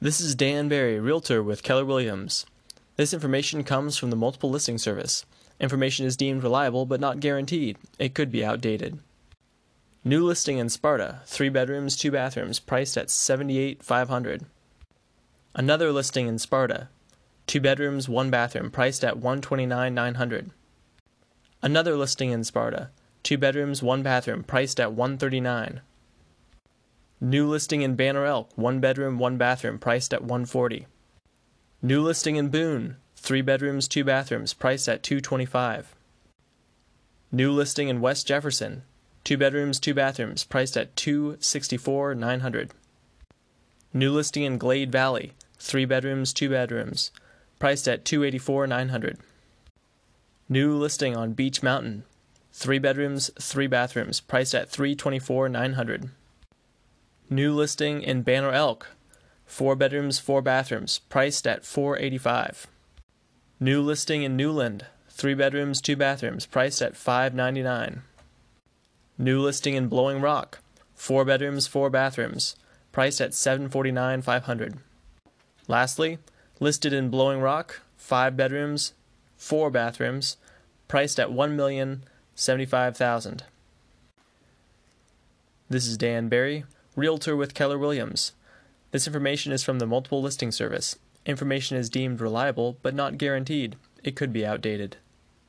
This is Dan Barry, Realtor with Keller Williams. This information comes from the multiple listing service. Information is deemed reliable but not guaranteed. It could be outdated. New listing in Sparta, 3 bedrooms, 2 bathrooms, priced at 78,500. Another listing in Sparta, 2 bedrooms, 1 bathroom, priced at 129,900. Another listing in Sparta, 2 bedrooms, 1 bathroom, priced at 139. New listing in Banner Elk, 1 bedroom, 1 bathroom, priced at 140. New listing in Boone, 3 bedrooms, 2 bathrooms, priced at 225. New listing in West Jefferson, 2 bedrooms, 2 bathrooms, priced at 264 900. New listing in Glade Valley, 3 bedrooms, 2 bedrooms, priced at 284 900. New listing on Beech Mountain, 3 bedrooms, 3 bathrooms, priced at 324 900. New listing in Banner Elk, 4 bedrooms, 4 bathrooms, priced at 485. New listing in Newland, 3 bedrooms, 2 bathrooms, priced at 599. New listing in Blowing Rock, 4 bedrooms, 4 bathrooms, priced at 749 500. Lastly, listed in Blowing Rock, 5 bedrooms, 4 bathrooms, priced at 1,075,000. This is Dan Barry, Realtor with Keller Williams. This information is from the multiple listing service. Information is deemed reliable but not guaranteed. It could be outdated.